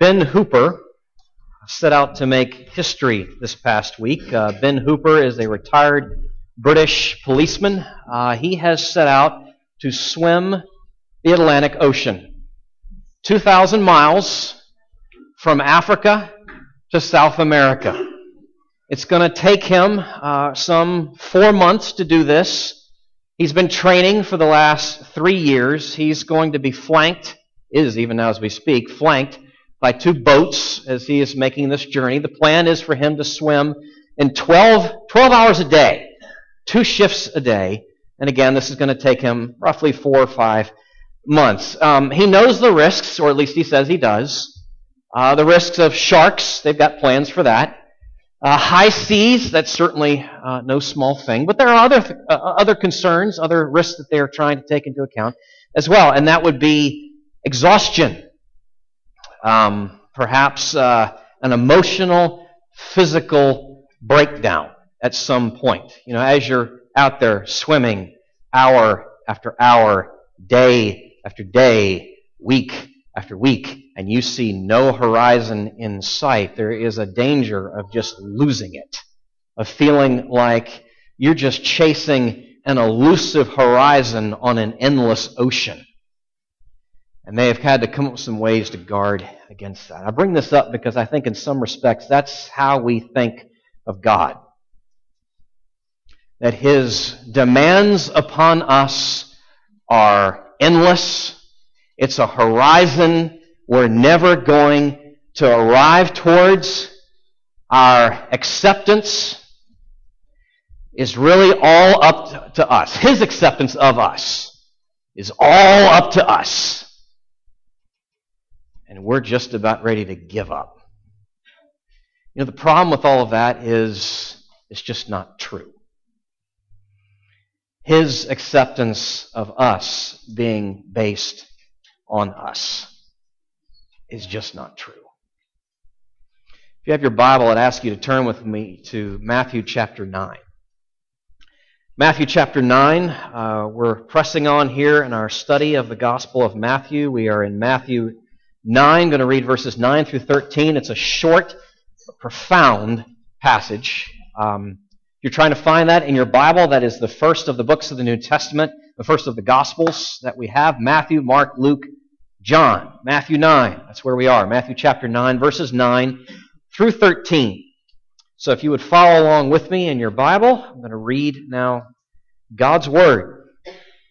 Ben Hooper set out to make history this past week. Uh, ben Hooper is a retired British policeman. Uh, he has set out to swim the Atlantic Ocean. 2,000 miles from Africa to South America. It's going to take him uh, some four months to do this. He's been training for the last three years. He's going to be flanked, is even now as we speak, flanked by two boats as he is making this journey. The plan is for him to swim in 12, 12 hours a day, two shifts a day. And again, this is going to take him roughly four or five months. Um, he knows the risks, or at least he says he does. Uh, the risks of sharks, they've got plans for that. Uh, high seas, that's certainly uh, no small thing. But there are other, th- uh, other concerns, other risks that they are trying to take into account as well. And that would be exhaustion um, perhaps uh, an emotional, physical breakdown at some point. You know, as you're out there swimming hour after hour, day after day, week after week, and you see no horizon in sight, there is a danger of just losing it, of feeling like you're just chasing an elusive horizon on an endless ocean. And they have had to come up with some ways to guard against that. I bring this up because I think in some respects that's how we think of God. That His demands upon us are endless. It's a horizon we're never going to arrive towards. Our acceptance is really all up to us. His acceptance of us is all up to us and we're just about ready to give up. You know, the problem with all of that is it's just not true. His acceptance of us being based on us is just not true. If you have your Bible, I'd ask you to turn with me to Matthew chapter 9. Matthew chapter 9, uh, we're pressing on here in our study of the Gospel of Matthew. We are in Matthew 9. I'm going to read verses 9 through 13. It's a short, profound passage. Um, you're trying to find that in your Bible, that is the first of the books of the New Testament, the first of the Gospels that we have Matthew, Mark, Luke, John. Matthew 9. That's where we are. Matthew chapter 9, verses 9 through 13. So if you would follow along with me in your Bible, I'm going to read now God's Word.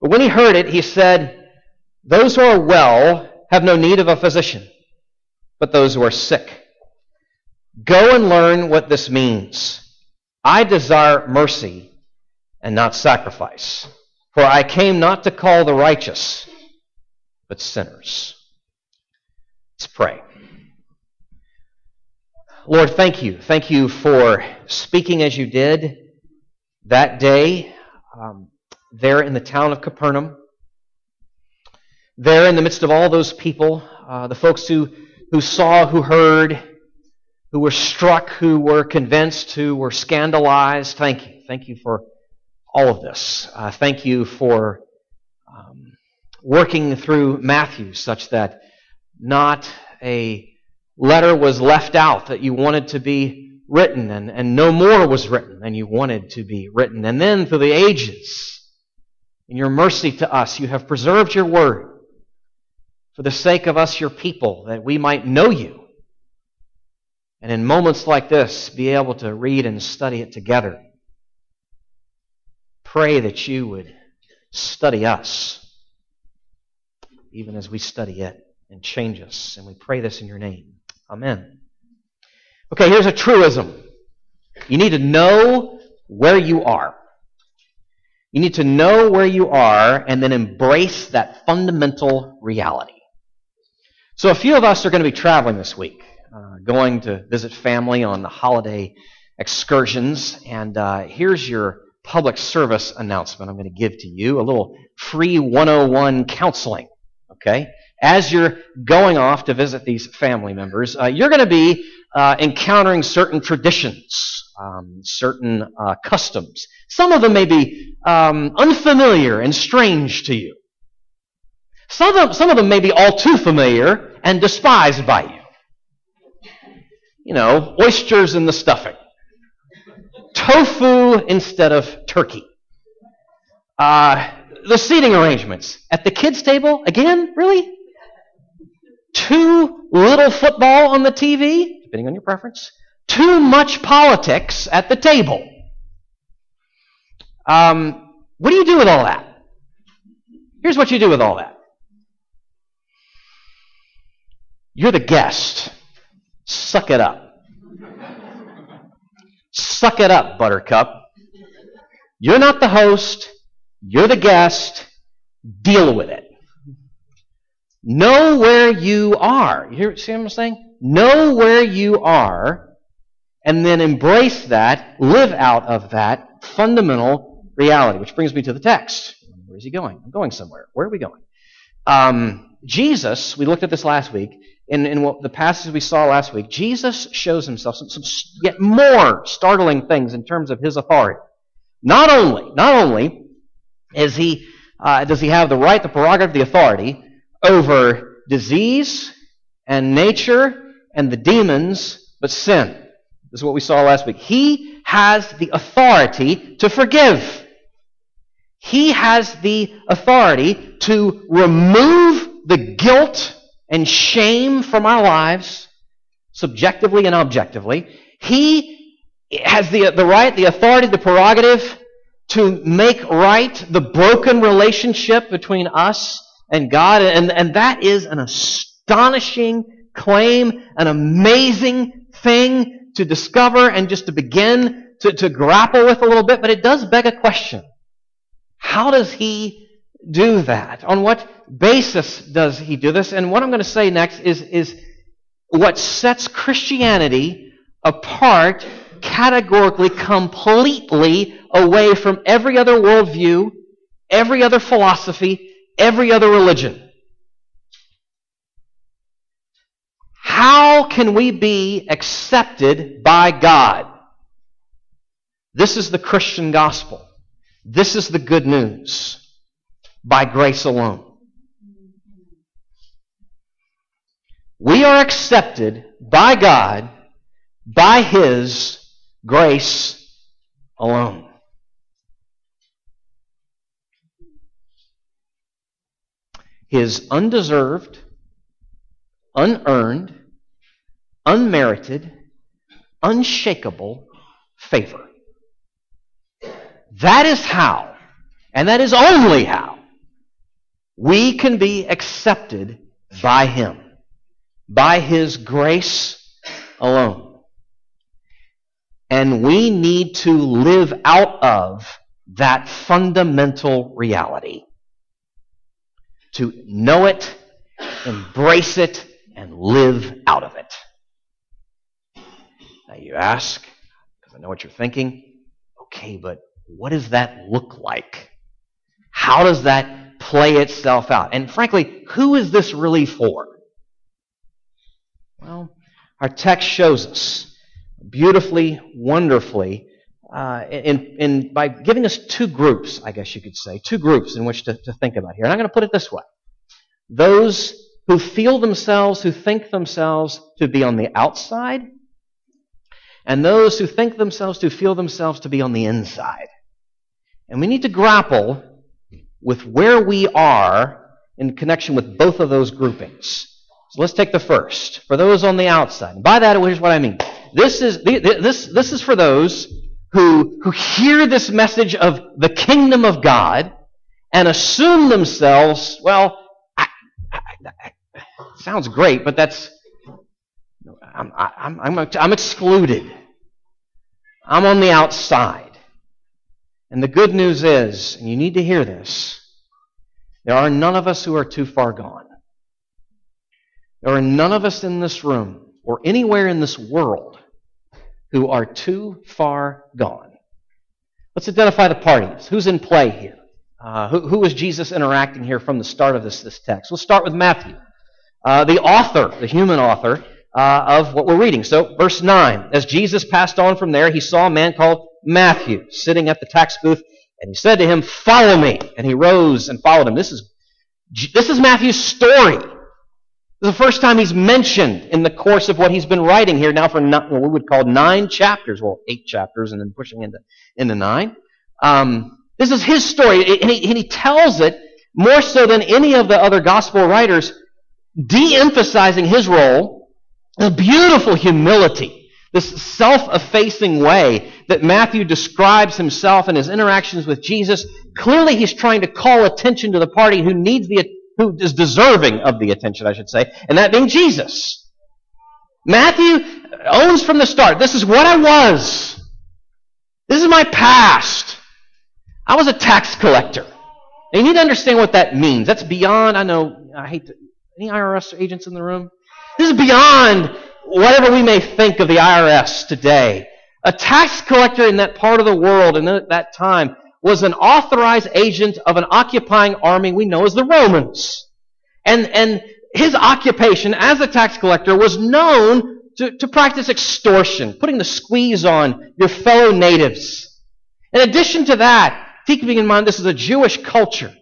But when he heard it, he said, Those who are well have no need of a physician, but those who are sick. Go and learn what this means. I desire mercy and not sacrifice, for I came not to call the righteous, but sinners. Let's pray. Lord, thank you. Thank you for speaking as you did that day. Um, there in the town of Capernaum. There in the midst of all those people, uh, the folks who, who saw, who heard, who were struck, who were convinced, who were scandalized. Thank you. Thank you for all of this. Uh, thank you for um, working through Matthew such that not a letter was left out that you wanted to be written, and, and no more was written than you wanted to be written. And then through the ages, in your mercy to us, you have preserved your word for the sake of us, your people, that we might know you. And in moments like this, be able to read and study it together. Pray that you would study us, even as we study it, and change us. And we pray this in your name. Amen. Okay, here's a truism. You need to know where you are. You need to know where you are and then embrace that fundamental reality. So a few of us are going to be traveling this week. uh, going to visit family on the holiday excursions. And uh, here's your public service announcement I'm going to give to you a little free 101 counseling. Okay? As you're going off to visit these family members, uh, you're going to be uh, encountering certain traditions, um, certain uh, customs. Some of them may be um, unfamiliar and strange to you. Some of, them, some of them may be all too familiar and despised by you. You know, oysters in the stuffing, tofu instead of turkey. Uh, the seating arrangements at the kids' table again, really? Too little football on the TV, depending on your preference. Too much politics at the table. Um, what do you do with all that? Here's what you do with all that. You're the guest. Suck it up. Suck it up, Buttercup. You're not the host. You're the guest. Deal with it. Know where you are. You hear, see what I'm saying? Know where you are, and then embrace that, live out of that fundamental reality. Which brings me to the text. Where is he going? I'm going somewhere. Where are we going? Um, Jesus, we looked at this last week, in, in what, the passage we saw last week, Jesus shows himself some, some yet more startling things in terms of his authority. Not only, not only is he, uh, does he have the right, the prerogative, the authority over disease and nature and the demons, but sin. This is what we saw last week. He has the authority to forgive. He has the authority to remove the guilt and shame from our lives, subjectively and objectively. He has the, the right, the authority, the prerogative to make right the broken relationship between us and God. And, and that is an astonishing claim, an amazing thing to discover and just to begin to, to grapple with a little bit. But it does beg a question. How does he do that? On what basis does he do this? And what I'm going to say next is, is what sets Christianity apart categorically, completely away from every other worldview, every other philosophy, every other religion. How can we be accepted by God? This is the Christian gospel. This is the good news by grace alone. We are accepted by God by His grace alone. His undeserved, unearned, unmerited, unshakable favor. That is how, and that is only how, we can be accepted by Him, by His grace alone. And we need to live out of that fundamental reality. To know it, embrace it, and live out of it. Now you ask, because I know what you're thinking, okay, but what does that look like? How does that play itself out. And frankly, who is this really for? Well, our text shows us beautifully, wonderfully, uh, in, in, by giving us two groups, I guess you could say, two groups in which to, to think about here. And I'm going to put it this way those who feel themselves, who think themselves to be on the outside, and those who think themselves to feel themselves to be on the inside. And we need to grapple with where we are in connection with both of those groupings. So let's take the first. For those on the outside. And by that, here's what I mean. This is, this, this is for those who, who hear this message of the kingdom of God and assume themselves, well, I, I, I, sounds great, but that's, I'm, I'm, I'm, I'm excluded. I'm on the outside. And the good news is, and you need to hear this, there are none of us who are too far gone. There are none of us in this room or anywhere in this world who are too far gone. Let's identify the parties. Who's in play here? Uh, who, who is Jesus interacting here from the start of this, this text? We'll start with Matthew, uh, the author, the human author uh, of what we're reading. So, verse 9 As Jesus passed on from there, he saw a man called Matthew sitting at the tax booth, and he said to him, Follow me. And he rose and followed him. This is, this is Matthew's story. This is the first time he's mentioned in the course of what he's been writing here now for what we would call nine chapters. Well, eight chapters and then pushing into, into nine. Um, this is his story, and he, and he tells it more so than any of the other gospel writers, de emphasizing his role, a beautiful humility, this self effacing way that Matthew describes himself and his interactions with Jesus. Clearly, he's trying to call attention to the party who needs the who is deserving of the attention, I should say, and that being Jesus. Matthew owns from the start this is what I was. This is my past. I was a tax collector. And you need to understand what that means. That's beyond, I know, I hate to, any IRS agents in the room? This is beyond whatever we may think of the IRS today. A tax collector in that part of the world in that time was an authorized agent of an occupying army we know as the Romans. And, and his occupation as a tax collector was known to, to practice extortion, putting the squeeze on your fellow natives. In addition to that, keeping in mind this is a Jewish culture,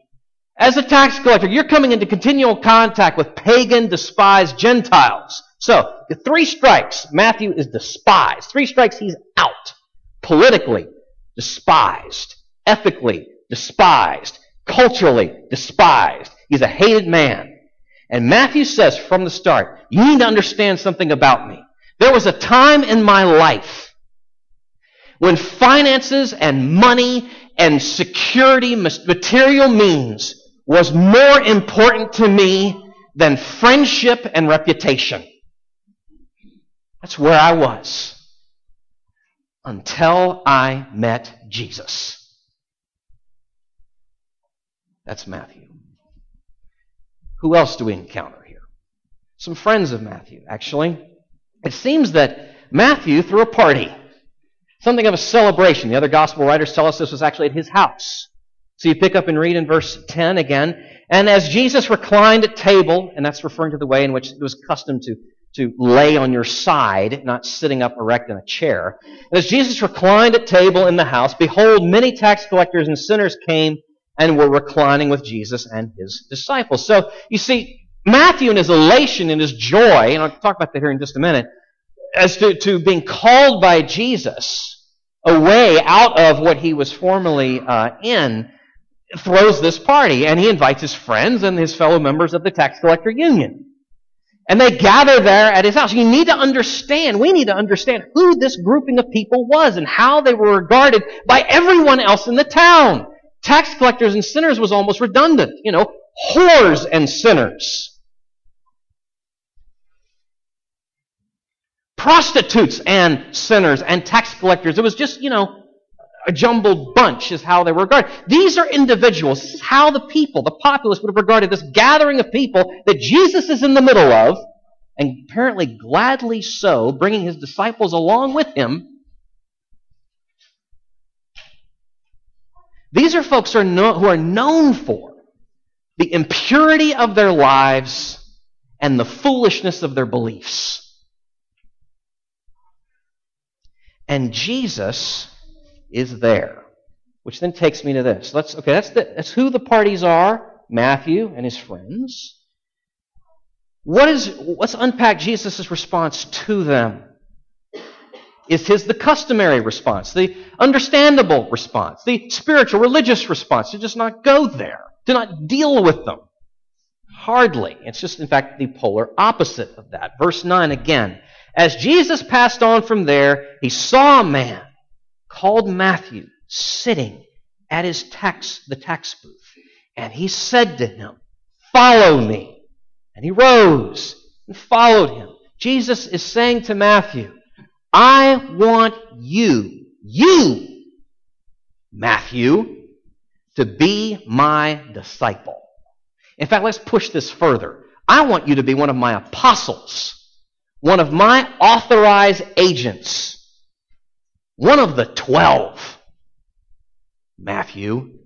as a tax collector, you're coming into continual contact with pagan, despised Gentiles. So, the three strikes, Matthew is despised. Three strikes, he's out. Politically, despised ethically despised, culturally despised. He's a hated man. And Matthew says from the start, you need to understand something about me. There was a time in my life when finances and money and security, material means was more important to me than friendship and reputation. That's where I was until I met Jesus. That's Matthew. Who else do we encounter here? Some friends of Matthew, actually. It seems that Matthew threw a party, something of a celebration. The other gospel writers tell us this was actually at his house. So you pick up and read in verse 10 again. And as Jesus reclined at table, and that's referring to the way in which it was custom to, to lay on your side, not sitting up erect in a chair. And as Jesus reclined at table in the house, behold, many tax collectors and sinners came and were reclining with Jesus and his disciples. So you see, Matthew in his elation and his joy, and I'll talk about that here in just a minute, as to, to being called by Jesus away out of what he was formerly uh, in, throws this party, and he invites his friends and his fellow members of the tax collector union. And they gather there at his house. You need to understand, we need to understand who this grouping of people was and how they were regarded by everyone else in the town tax collectors and sinners was almost redundant. You know, whores and sinners. Prostitutes and sinners and tax collectors. It was just, you know, a jumbled bunch is how they were regarded. These are individuals. This is how the people, the populace, would have regarded this gathering of people that Jesus is in the middle of, and apparently gladly so, bringing his disciples along with him These are folks who are, no, who are known for the impurity of their lives and the foolishness of their beliefs. And Jesus is there. Which then takes me to this. Let's okay, that's the, that's who the parties are, Matthew and his friends. What is let's unpack Jesus' response to them. Is his the customary response, the understandable response, the spiritual, religious response to just not go there, to not deal with them? Hardly. It's just, in fact, the polar opposite of that. Verse 9 again. As Jesus passed on from there, he saw a man called Matthew sitting at his tax, the tax booth. And he said to him, Follow me. And he rose and followed him. Jesus is saying to Matthew, I want you, you, Matthew, to be my disciple. In fact, let's push this further. I want you to be one of my apostles, one of my authorized agents, one of the twelve, Matthew,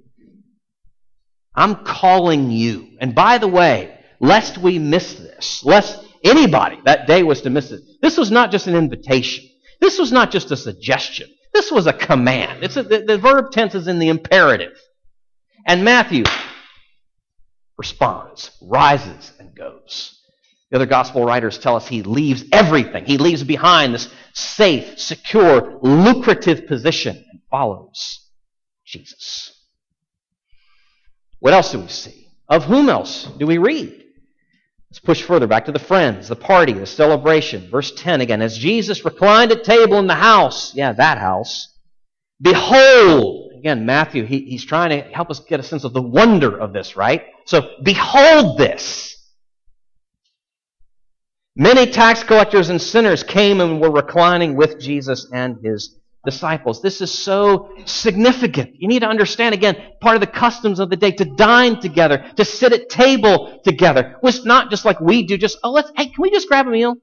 I'm calling you. And by the way, lest we miss this, lest anybody that day was to miss it, this was not just an invitation. This was not just a suggestion. This was a command. It's a, the, the verb tense is in the imperative. And Matthew responds, rises, and goes. The other gospel writers tell us he leaves everything. He leaves behind this safe, secure, lucrative position and follows Jesus. What else do we see? Of whom else do we read? Let's push further back to the friends, the party, the celebration. Verse 10 again. As Jesus reclined at table in the house, yeah, that house, behold, again, Matthew, he, he's trying to help us get a sense of the wonder of this, right? So, behold this. Many tax collectors and sinners came and were reclining with Jesus and his disciples. This is so significant. You need to understand again, part of the customs of the day to dine together, to sit at table together was not just like we do, just, oh, let's, hey, can we just grab a meal?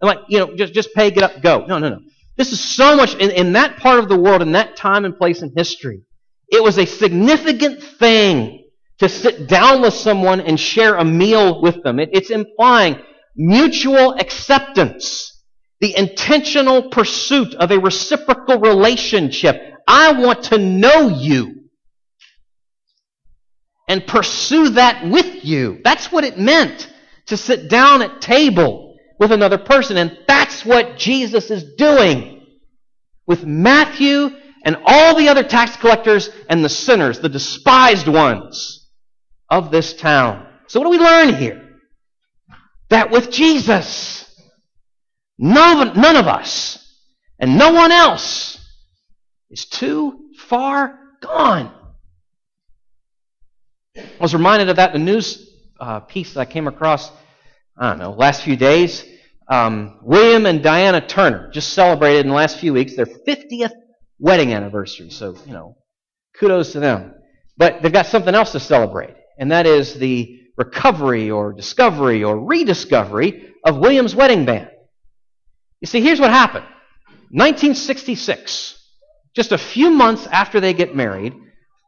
And like, you know, just, just pay, get up, go. No, no, no. This is so much, in, in that part of the world, in that time and place in history, it was a significant thing to sit down with someone and share a meal with them. It, it's implying mutual acceptance the intentional pursuit of a reciprocal relationship. I want to know you and pursue that with you. That's what it meant to sit down at table with another person. And that's what Jesus is doing with Matthew and all the other tax collectors and the sinners, the despised ones of this town. So what do we learn here? That with Jesus, None of, us and no one else is too far gone. I was reminded of that in the news uh, piece that I came across, I don't know, last few days. Um, William and Diana Turner just celebrated in the last few weeks their 50th wedding anniversary. So, you know, kudos to them. But they've got something else to celebrate, and that is the recovery or discovery or rediscovery of William's wedding band. You see, here's what happened 1966, just a few months after they get married,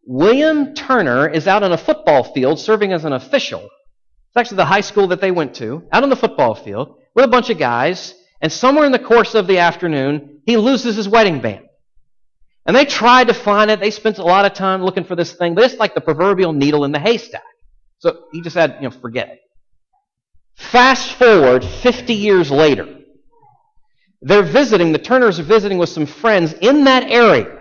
William Turner is out on a football field serving as an official. It's actually the high school that they went to, out on the football field with a bunch of guys, and somewhere in the course of the afternoon, he loses his wedding band. And they tried to find it. They spent a lot of time looking for this thing, but it's like the proverbial needle in the haystack. So he just said, you know, forget it. Fast forward 50 years later. They're visiting, the Turners are visiting with some friends in that area.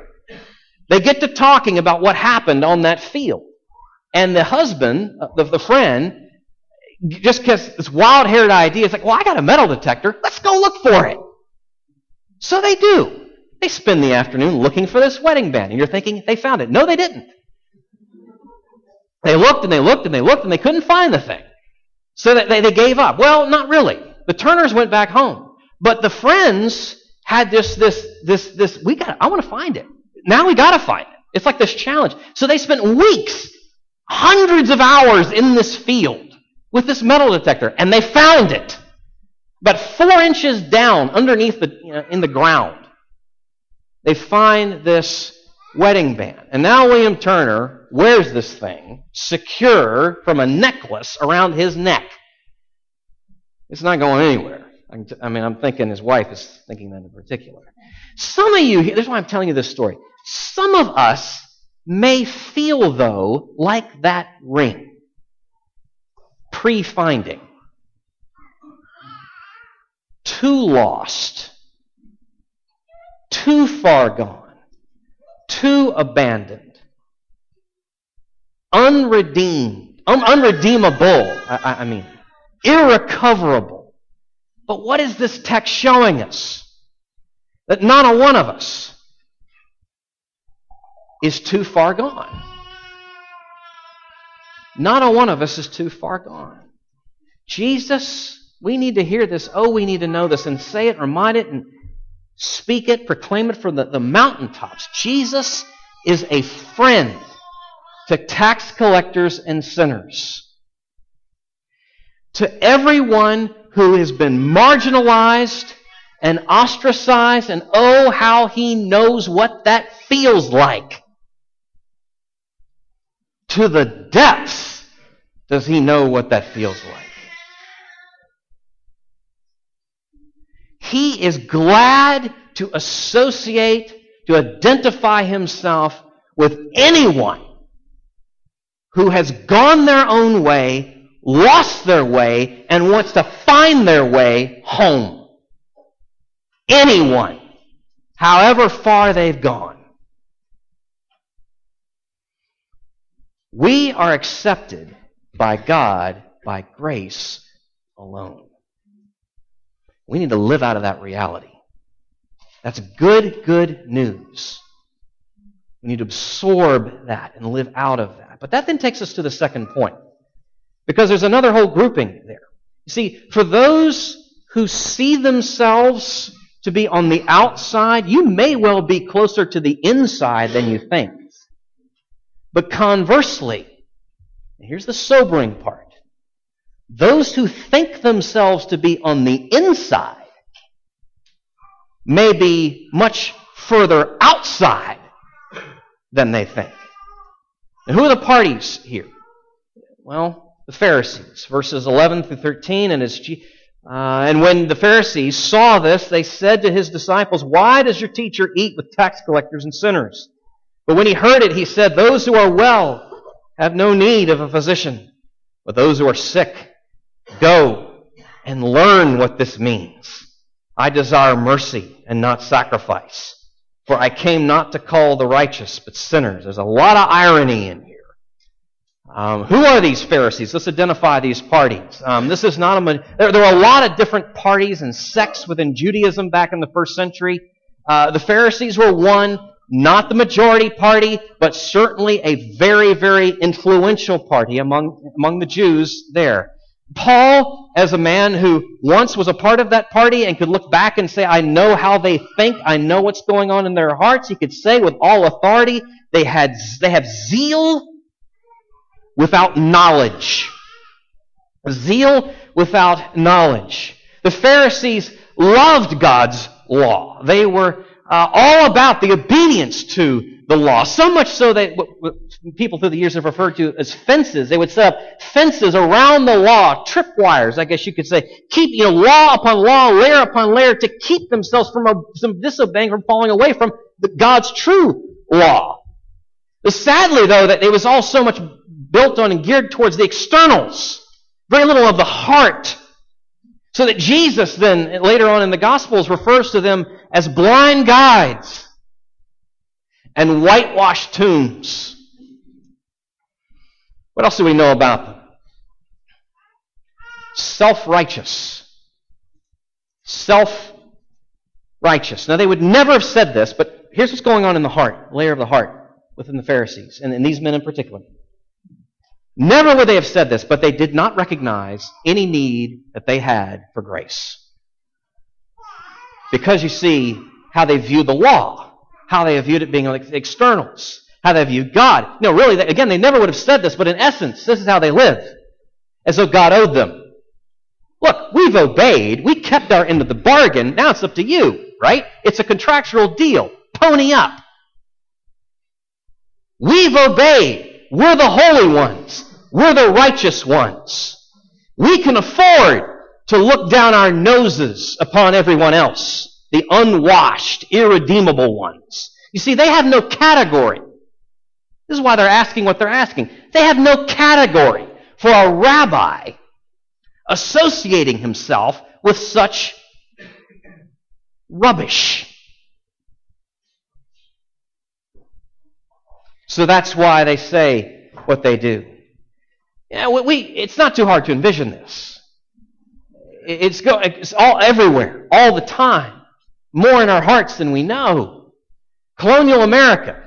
They get to talking about what happened on that field. And the husband, uh, the, the friend, just gets this wild haired idea. It's like, well, I got a metal detector. Let's go look for it. So they do. They spend the afternoon looking for this wedding band. And you're thinking, they found it. No, they didn't. They looked and they looked and they looked and they couldn't find the thing. So they, they gave up. Well, not really. The Turners went back home. But the friends had this, this, this, this, we got I want to find it. Now we got to find it. It's like this challenge. So they spent weeks, hundreds of hours in this field with this metal detector, and they found it. But four inches down underneath the, you know, in the ground, they find this wedding band. And now William Turner wears this thing secure from a necklace around his neck. It's not going anywhere. I mean, I'm thinking his wife is thinking that in particular. Some of you, this is why I'm telling you this story. Some of us may feel, though, like that ring pre finding. Too lost, too far gone, too abandoned, unredeemed, un- unredeemable, I, I mean, irrecoverable but what is this text showing us? That not a one of us is too far gone. Not a one of us is too far gone. Jesus, we need to hear this. Oh, we need to know this and say it, remind it, and speak it, proclaim it from the, the mountaintops. Jesus is a friend to tax collectors and sinners. To everyone who has been marginalized and ostracized, and oh, how he knows what that feels like. To the depths does he know what that feels like. He is glad to associate, to identify himself with anyone who has gone their own way, lost their way, and wants to find their way home. Anyone, however far they've gone. We are accepted by God by grace alone. We need to live out of that reality. That's good, good news. We need to absorb that and live out of that. But that then takes us to the second point. Because there's another whole grouping there. You see, for those who see themselves to be on the outside, you may well be closer to the inside than you think. But conversely, here's the sobering part those who think themselves to be on the inside may be much further outside than they think. And who are the parties here? Well, the Pharisees, verses 11 through 13. And, as, uh, and when the Pharisees saw this, they said to his disciples, Why does your teacher eat with tax collectors and sinners? But when he heard it, he said, Those who are well have no need of a physician, but those who are sick. Go and learn what this means. I desire mercy and not sacrifice. For I came not to call the righteous, but sinners. There's a lot of irony in here. Um, who are these Pharisees? Let's identify these parties. Um, this is not a. There, there, are a lot of different parties and sects within Judaism back in the first century. Uh, the Pharisees were one, not the majority party, but certainly a very, very influential party among among the Jews there. Paul, as a man who once was a part of that party and could look back and say, I know how they think, I know what's going on in their hearts, he could say with all authority, they, had, they have zeal without knowledge. Zeal without knowledge. The Pharisees loved God's law. They were uh, all about the obedience to the law. So much so that what, what people through the years have referred to as fences. They would set up fences around the law, tripwires, I guess you could say. Keep, you know, law upon law, layer upon layer to keep themselves from, from disobeying, from falling away from the, God's true law. But sadly, though, that it was all so much built on and geared towards the externals. Very little of the heart. So that Jesus then, later on in the Gospels, refers to them as blind guides and whitewashed tombs. What else do we know about them? Self righteous. Self righteous. Now, they would never have said this, but here's what's going on in the heart, layer of the heart within the Pharisees, and, and these men in particular. Never would they have said this, but they did not recognize any need that they had for grace. Because you see how they view the law how they have viewed it being like externals, how they viewed God. No, really, they, again, they never would have said this, but in essence, this is how they live, as though God owed them. Look, we've obeyed. We kept our end of the bargain. Now it's up to you, right? It's a contractual deal. Pony up. We've obeyed. We're the holy ones. We're the righteous ones. We can afford to look down our noses upon everyone else the unwashed, irredeemable ones. You see, they have no category. This is why they're asking what they're asking. They have no category for a rabbi associating himself with such rubbish. So that's why they say what they do. Yeah, we, it's not too hard to envision this. It's, go, it's all everywhere, all the time more in our hearts than we know. Colonial America.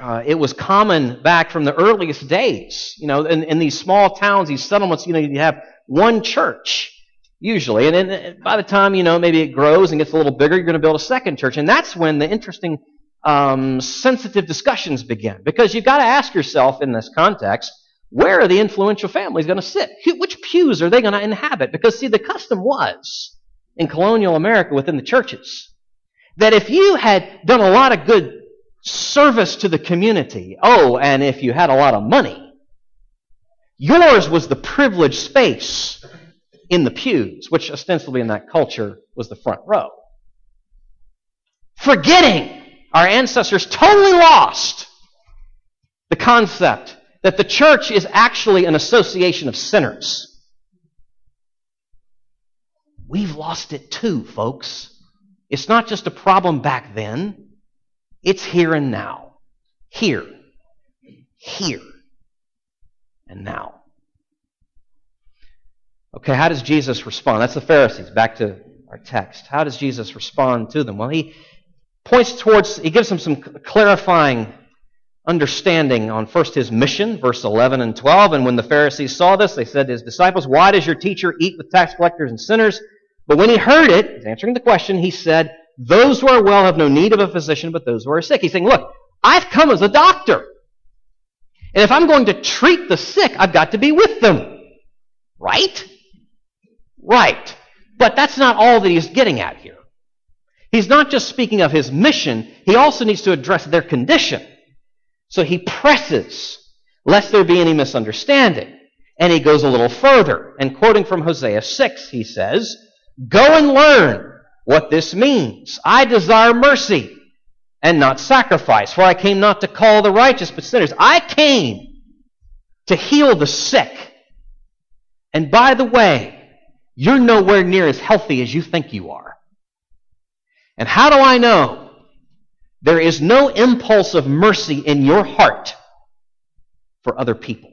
Uh, it was common back from the earliest days. You know, in, in these small towns, these settlements, you know, you have one church usually. And then by the time, you know, maybe it grows and gets a little bigger, you're going to build a second church. And that's when the interesting, um, sensitive discussions begin. Because you've got to ask yourself in this context, where are the influential families going to sit? Which pews are they going to inhabit? Because, see, the custom was in colonial America within the churches that if you had done a lot of good service to the community, oh, and if you had a lot of money, yours was the privileged space in the pews, which ostensibly in that culture was the front row. Forgetting our ancestors totally lost the concept that the church is actually an association of sinners. We've lost it too, folks. It's not just a problem back then, it's here and now. Here. Here. And now. Okay, how does Jesus respond? That's the Pharisees. Back to our text. How does Jesus respond to them? Well, he points towards, he gives them some clarifying understanding on first his mission, verse 11 and 12. And when the Pharisees saw this, they said to his disciples, Why does your teacher eat with tax collectors and sinners? But when he heard it, he's answering the question, he said, Those who are well have no need of a physician, but those who are sick. He's saying, Look, I've come as a doctor. And if I'm going to treat the sick, I've got to be with them. Right? Right. But that's not all that he's getting at here. He's not just speaking of his mission, he also needs to address their condition. So he presses, lest there be any misunderstanding. And he goes a little further. And quoting from Hosea 6, he says, Go and learn what this means. I desire mercy and not sacrifice, for I came not to call the righteous, but sinners. I came to heal the sick. And by the way, you're nowhere near as healthy as you think you are. And how do I know? There is no impulse of mercy in your heart for other people.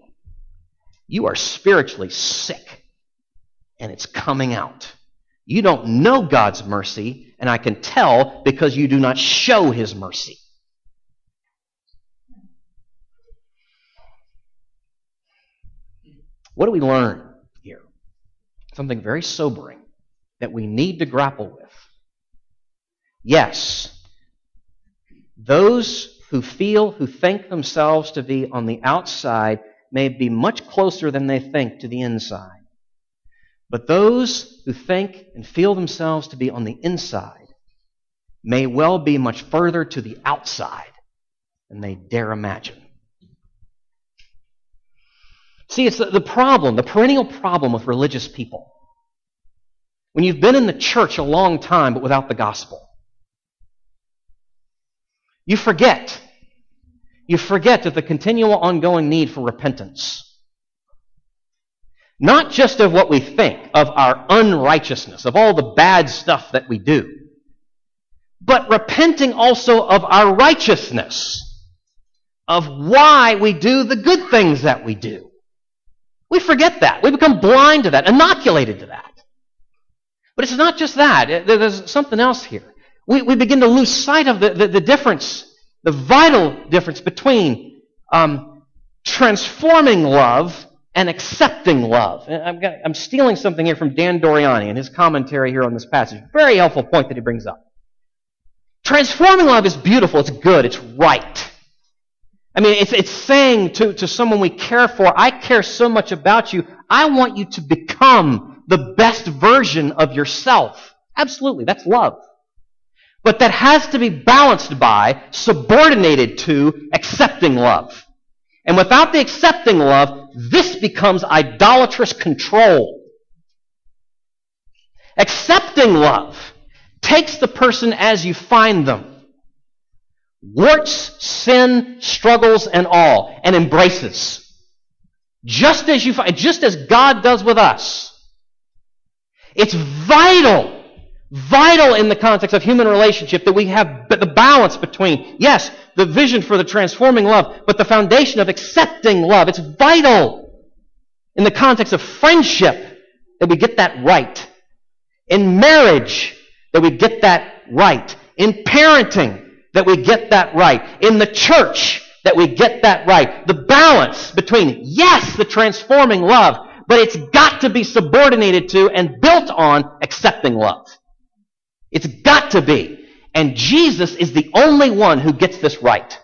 You are spiritually sick, and it's coming out. You don't know God's mercy, and I can tell because you do not show His mercy. What do we learn here? Something very sobering that we need to grapple with. Yes, those who feel, who think themselves to be on the outside, may be much closer than they think to the inside. But those who think and feel themselves to be on the inside may well be much further to the outside than they dare imagine. See, it's the, the problem, the perennial problem with religious people. When you've been in the church a long time but without the gospel. You forget. You forget of the continual ongoing need for repentance. Not just of what we think, of our unrighteousness, of all the bad stuff that we do, but repenting also of our righteousness, of why we do the good things that we do. We forget that. We become blind to that, inoculated to that. But it's not just that. There's something else here we, we begin to lose sight of the, the, the difference, the vital difference between um, transforming love and accepting love. I'm, I'm stealing something here from Dan Doriani in his commentary here on this passage. Very helpful point that he brings up. Transforming love is beautiful, it's good, it's right. I mean, it's, it's saying to, to someone we care for, I care so much about you, I want you to become the best version of yourself. Absolutely, that's love but that has to be balanced by, subordinated to, accepting love. And without the accepting love, this becomes idolatrous control. Accepting love takes the person as you find them. Warts, sin, struggles, and all, and embraces. Just as you find, just as God does with us. It's vital vital in the context of human relationship that we have the balance between, yes, the vision for the transforming love, but the foundation of accepting love. It's vital in the context of friendship that we get that right. In marriage, that we get that right. In parenting, that we get that right. In the church, that we get that right. The balance between, yes, the transforming love, but it's got to be subordinated to and built on accepting love. It's got to be. And Jesus is the only one who gets this right.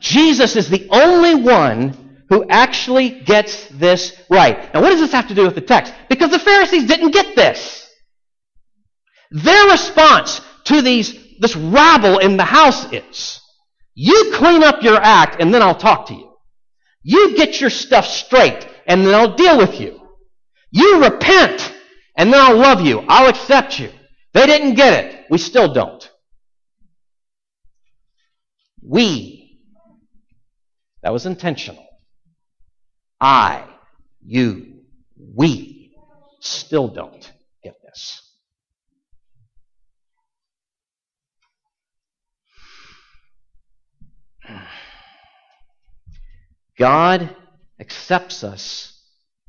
Jesus is the only one who actually gets this right. Now, what does this have to do with the text? Because the Pharisees didn't get this. Their response to these, this rabble in the house is, you clean up your act and then I'll talk to you. You get your stuff straight and then I'll deal with you. You repent and then I'll love you. I'll accept you. They didn't get it. We still don't. We. That was intentional. I, you, we still don't get this. God accepts us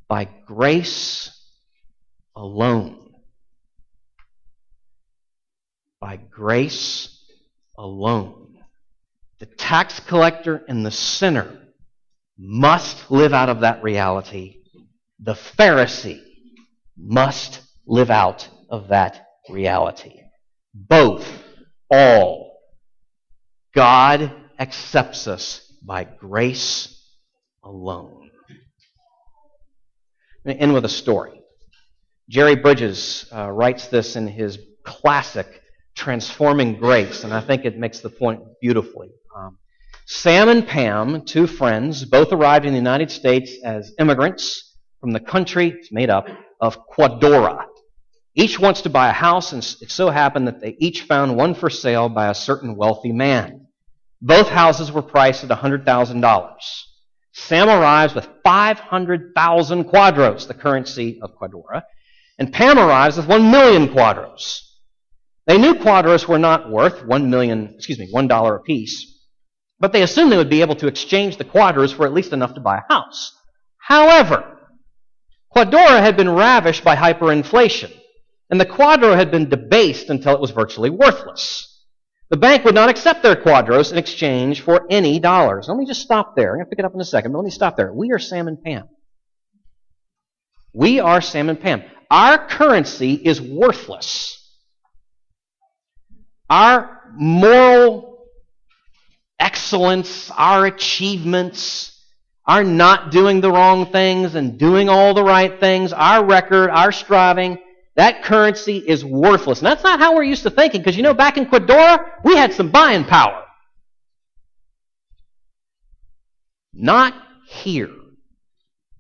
by grace alone. By grace alone. The tax collector and the sinner must live out of that reality. The Pharisee must live out of that reality. Both, all. God accepts us by grace alone. I'm going to end with a story. Jerry Bridges uh, writes this in his classic Transforming Grace, and I think it makes the point beautifully. Um, Sam and Pam, two friends, both arrived in the United States as immigrants from the country, it's made up, of Quadora. Each wants to buy a house, and it so happened that they each found one for sale by a certain wealthy man. Both houses were priced at $100,000. Sam arrives with 500,000 quadros, the currency of Quadora, and Pam arrives with 1 million quadros. They knew quadros were not worth 1 million, excuse me, $1 apiece, but they assumed they would be able to exchange the quadros for at least enough to buy a house. However, Quadora had been ravished by hyperinflation, and the quadro had been debased until it was virtually worthless. The bank would not accept their quadros in exchange for any dollars. Let me just stop there. I'm going to pick it up in a second, but let me stop there. We are Sam and Pam. We are Sam and Pam. Our currency is worthless. Our moral excellence, our achievements, our not doing the wrong things and doing all the right things, our record, our striving, that currency is worthless. And that's not how we're used to thinking, because you know, back in Quadora, we had some buying power. Not here.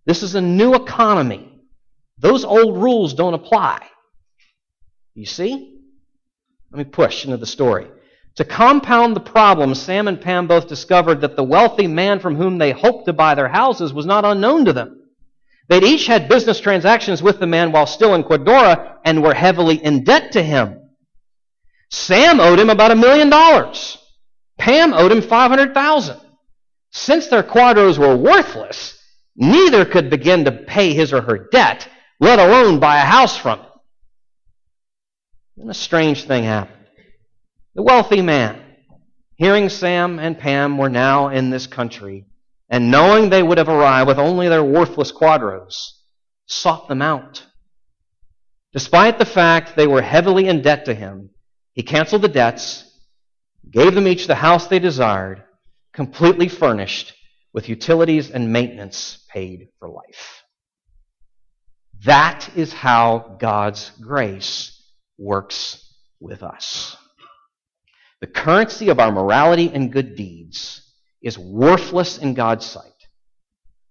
This is a new economy. Those old rules don't apply. You see? Let me push into the story. To compound the problem, Sam and Pam both discovered that the wealthy man from whom they hoped to buy their houses was not unknown to them. They'd each had business transactions with the man while still in Quadora and were heavily in debt to him. Sam owed him about a million dollars. Pam owed him 500,000. Since their quadros were worthless, neither could begin to pay his or her debt let alone buy a house from it. Then a strange thing happened. The wealthy man, hearing Sam and Pam were now in this country, and knowing they would have arrived with only their worthless quadros, sought them out. Despite the fact they were heavily in debt to him, he canceled the debts, gave them each the house they desired, completely furnished with utilities and maintenance paid for life. That is how God's grace works with us. The currency of our morality and good deeds is worthless in God's sight.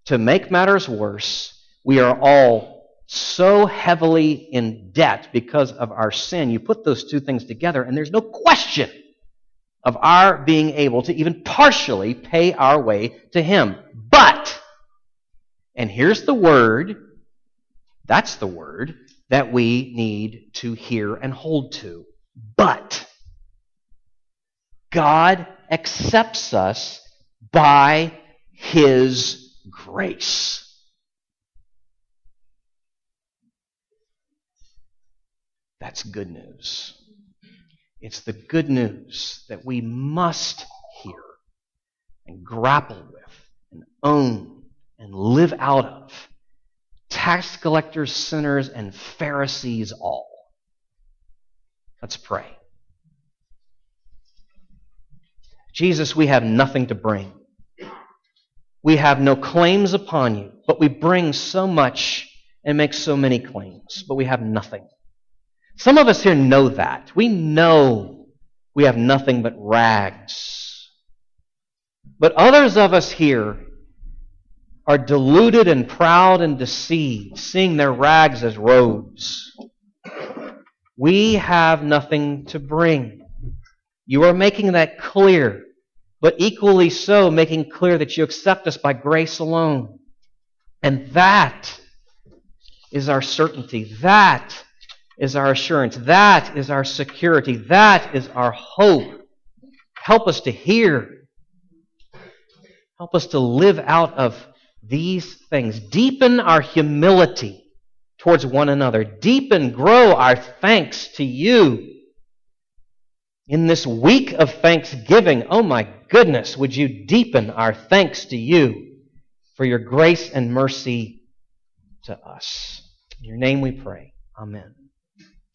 To make matters worse, we are all so heavily in debt because of our sin. You put those two things together, and there's no question of our being able to even partially pay our way to Him. But, and here's the word that's the word that we need to hear and hold to. But God accepts us by His grace. That's good news. It's the good news that we must hear and grapple with and own and live out of tax collectors, sinners, and Pharisees all. Let's pray. Jesus, we have nothing to bring. we have no claims upon you, but we bring so much and make so many claims, but we have nothing. Some of us here know that. We know we have nothing but rags. But others of us here are deluded and proud and deceived, seeing their rags as robes. We have nothing to bring. You are making that clear, but equally so, making clear that you accept us by grace alone. And that is our certainty. That is our assurance. That is our security. That is our hope. Help us to hear. Help us to live out of these things. Deepen our humility towards one another. Deepen, grow our thanks to you. In this week of thanksgiving, oh my goodness, would you deepen our thanks to you for your grace and mercy to us. In your name we pray. Amen.